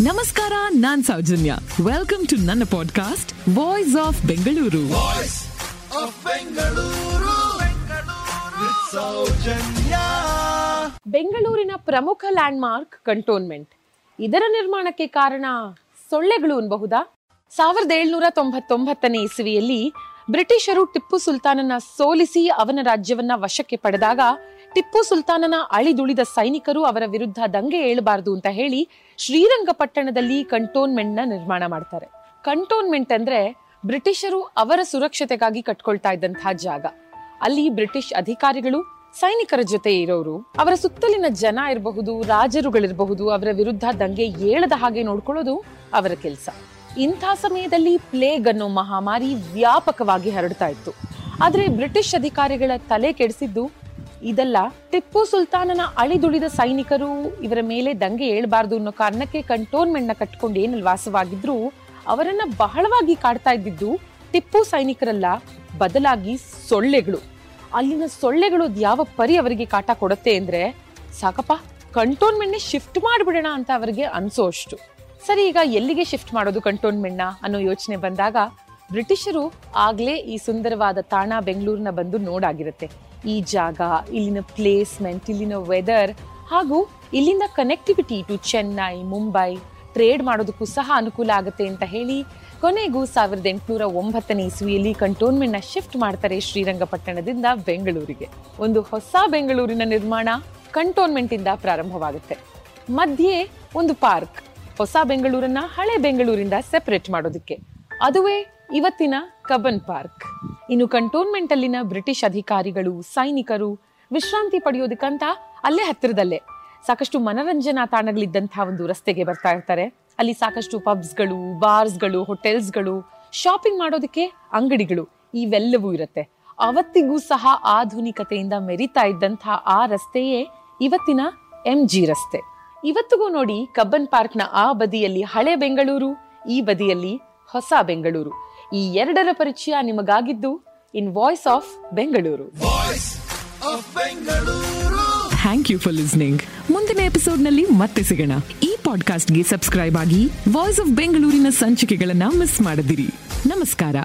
ನಮಸ್ಕಾರ ನಾನ್ Soujanya. Welcome to ನನ್ನ podcast voice of Bengaluru of Bengaluru. With ಬೆಂಗಳೂರಿನ ಪ್ರಮುಖ ಲ್ಯಾಂಡ್ಮಾರ್ಕ್ ಕಂಟೋನ್ಮೆಂಟ್ ಇದರ ನಿರ್ಮಾಣಕ್ಕೆ ಕಾರಣ ಸೊಳ್ಳೆಗಳು ಅನ್ಬಹುದಾ? ಸಾವಿರದ ಏಳ್ನೂರ ತೊಂಬತ್ತೊಂಬತ್ತನೇ ಇಸವಿಯಲ್ಲಿ ಬ್ರಿಟಿಷರು ಟಿಪ್ಪು ಸುಲ್ತಾನನ ಸೋಲಿಸಿ ಅವನ ರಾಜ್ಯವನ್ನ ವಶಕ್ಕೆ ಪಡೆದಾಗ ಟಿಪ್ಪು ಸುಲ್ತಾನನ ಅಳಿದುಳಿದ ಸೈನಿಕರು ಅವರ ವಿರುದ್ಧ ದಂಗೆ ಏಳಬಾರದು ಅಂತ ಹೇಳಿ ಶ್ರೀರಂಗಪಟ್ಟಣದಲ್ಲಿ ಕಂಟೋನ್ಮೆಂಟ್ನ ನಿರ್ಮಾಣ ಮಾಡ್ತಾರೆ. ಕಂಟೋನ್ಮೆಂಟ್ ಅಂದ್ರೆ ಬ್ರಿಟಿಷರು ಅವರ ಸುರಕ್ಷತೆಗಾಗಿ ಕಟ್ಕೊಳ್ತಾ ಇದ್ದಂತಹ ಜಾಗ. ಅಲ್ಲಿ ಬ್ರಿಟಿಷ್ ಅಧಿಕಾರಿಗಳು, ಸೈನಿಕರ ಜೊತೆ ಇರೋರು, ಅವರ ಸುತ್ತಲಿನ ಜನ ಇರಬಹುದು, ರಾಜರುಗಳಿರಬಹುದು, ಅವರ ವಿರುದ್ಧ ದಂಗೆ ಏಳದ ಹಾಗೆ ನೋಡ್ಕೊಳ್ಳೋದು ಅವರ ಕೆಲಸ. ಇಂಥ ಸಮಯದಲ್ಲಿ ಪ್ಲೇಗ್ ಅನ್ನೋ ಮಹಾಮಾರಿ ವ್ಯಾಪಕವಾಗಿ ಹರಡ್ತಾ ಇತ್ತು. ಆದರೆ ಬ್ರಿಟಿಷ್ ಅಧಿಕಾರಿಗಳ ತಲೆ ಕೆಡಿಸಿದ್ದು ಇದೆಲ್ಲ. ಟಿಪ್ಪು ಸುಲ್ತಾನನ ಅಳಿದುಳಿದ ಸೈನಿಕರು ಇವರ ಮೇಲೆ ದಂಗೆ ಏಳಬಾರ್ದು ಅನ್ನೋ ಕಾರಣಕ್ಕೆ ಕಂಟೋನ್ಮೆಂಟ್ನ ಕಟ್ಕೊಂಡು ಏನಲ್ಲಿ ವಾಸವಾಗಿದ್ರು ಅವರನ್ನ ಬಹಳವಾಗಿ ಕಾಡ್ತಾ ಇದ್ದಿದ್ದು ಟಿಪ್ಪು ಸೈನಿಕರಲ್ಲ, ಬದಲಾಗಿ ಸೊಳ್ಳೆಗಳು. ಅಲ್ಲಿನ ಸೊಳ್ಳೆಗಳು ಯಾವ ಪರಿ ಅವರಿಗೆ ಕಾಟ ಕೊಡುತ್ತೆ ಅಂದ್ರೆ, ಸಾಕಪ್ಪ ಕಂಟೋನ್ಮೆಂಟ್ ಶಿಫ್ಟ್ ಮಾಡಿಬಿಡೋಣ ಅಂತ ಅವರಿಗೆ ಅನ್ಸೋ ಸರಿ, ಈಗ ಎಲ್ಲಿಗೆ ಶಿಫ್ಟ್ ಮಾಡೋದು ಕಂಟೋನ್ಮೆಂಟ್ನ ಅನ್ನೋ ಯೋಚನೆ ಬಂದಾಗ ಬ್ರಿಟಿಷರು ಆಗ್ಲೇ ಈ ಸುಂದರವಾದ ತಾಣ ಬೆಂಗಳೂರಿನ ಬಂದು ನೋಡಾಗಿರುತ್ತೆ. ಈ ಜಾಗ, ಇಲ್ಲಿನ ಪ್ಲೇಸ್ಮೆಂಟ್, ಇಲ್ಲಿನ ವೆದರ್ ಹಾಗೂ ಇಲ್ಲಿಂದ connectivity to Chennai, Mumbai trade ಮಾಡೋದಕ್ಕೂ ಸಹ ಅನುಕೂಲ ಆಗುತ್ತೆ ಅಂತ ಹೇಳಿ ಕೊನೆಗೂ ಸಾವಿರದ ಎಂಟುನೂರ ಒಂಬತ್ತನೇ ಇಸ್ವಿಯಲ್ಲಿ ಕಂಟೋನ್ಮೆಂಟ್ನ ಶಿಫ್ಟ್ ಮಾಡ್ತಾರೆ ಶ್ರೀರಂಗಪಟ್ಟಣದಿಂದ ಬೆಂಗಳೂರಿಗೆ. ಒಂದು ಹೊಸ ಬೆಂಗಳೂರಿನ ನಿರ್ಮಾಣ ಕಂಟೋನ್ಮೆಂಟಿಂದ ಪ್ರಾರಂಭವಾಗುತ್ತೆ. ಮಧ್ಯೆ ಒಂದು ಪಾರ್ಕ್. ಹೊಸ ಬೆಂಗಳೂರನ್ನ ಹಳೆ ಬೆಂಗಳೂರಿಂದ ಸೆಪರೇಟ್ ಮಾಡೋದಕ್ಕೆ. ಅದುವೇ ಇವತ್ತಿನ ಕಬ್ಬನ್ ಪಾರ್ಕ್. ಇನ್ನು ಕಂಟೋನ್ಮೆಂಟ್ ಅಲ್ಲಿನ ಬ್ರಿಟಿಷ್ ಅಧಿಕಾರಿಗಳು, ಸೈನಿಕರು ವಿಶ್ರಾಂತಿ ಪಡೆಯೋದಕ್ಕಂತ ಅಲ್ಲೇ ಹತ್ತಿರದಲ್ಲೇ. ಸಾಕಷ್ಟು ಮನರಂಜನಾ ತಾಣಗಳಿದ್ದಂತಹ ಒಂದು ರಸ್ತೆಗೆ ಬರ್ತಾ ಇರ್ತಾರೆ. ಅಲ್ಲಿ ಸಾಕಷ್ಟು ಪಬ್ಸ್ಗಳು, ಬಾರ್ಸ್ಗಳು, ಹೋಟೆಲ್ಸ್ಗಳು, ಶಾಪಿಂಗ್ ಮಾಡೋದಕ್ಕೆ ಅಂಗಡಿಗಳು ಇವೆಲ್ಲವೂ ಇರುತ್ತೆ. ಅವತ್ತಿಗೂ ಸಹ ಆಧುನಿಕತೆಯಿಂದ ಮೆರಿತಾ ಇದ್ದಂತಹ ಆ ರಸ್ತೆಯೇ ಇವತ್ತಿನ ಎಂ ಜಿ ರಸ್ತೆ. ಇವತ್ತಿಗೂ ನೋಡಿ ಕಬ್ಬನ್ ಪಾರ್ಕ್ನ ಆ ಬದಿಯಲ್ಲಿ ಹಳೆ ಬೆಂಗಳೂರು ಈ ಬದಿಯಲ್ಲಿ ಹೊಸ ಬೆಂಗಳೂರು. ಈ ಎರಡರ ಪರಿಚಯ ನಿಮಗಾಗಿದ್ದು in voice of Bengaluru Voice of Bengaluru. Thank you for listening ಮುಂದಿನ ಎಪಿಸೋಡ್ನಲ್ಲಿ ಮತ್ತೆ ಸಿಗೋಣ. ಈ ಪಾಡ್ಕಾಸ್ಟ್ಗೆ ಸಬ್ಸ್ಕ್ರೈಬ್ ಆಗಿ ವಾಯ್ಸ್ ಆಫ್ ಬೆಂಗಳೂರಿನ ಸಂಚಿಕೆಗಳನ್ನ ಮಿಸ್ ಮಾಡದಿರಿ. ನಮಸ್ಕಾರ.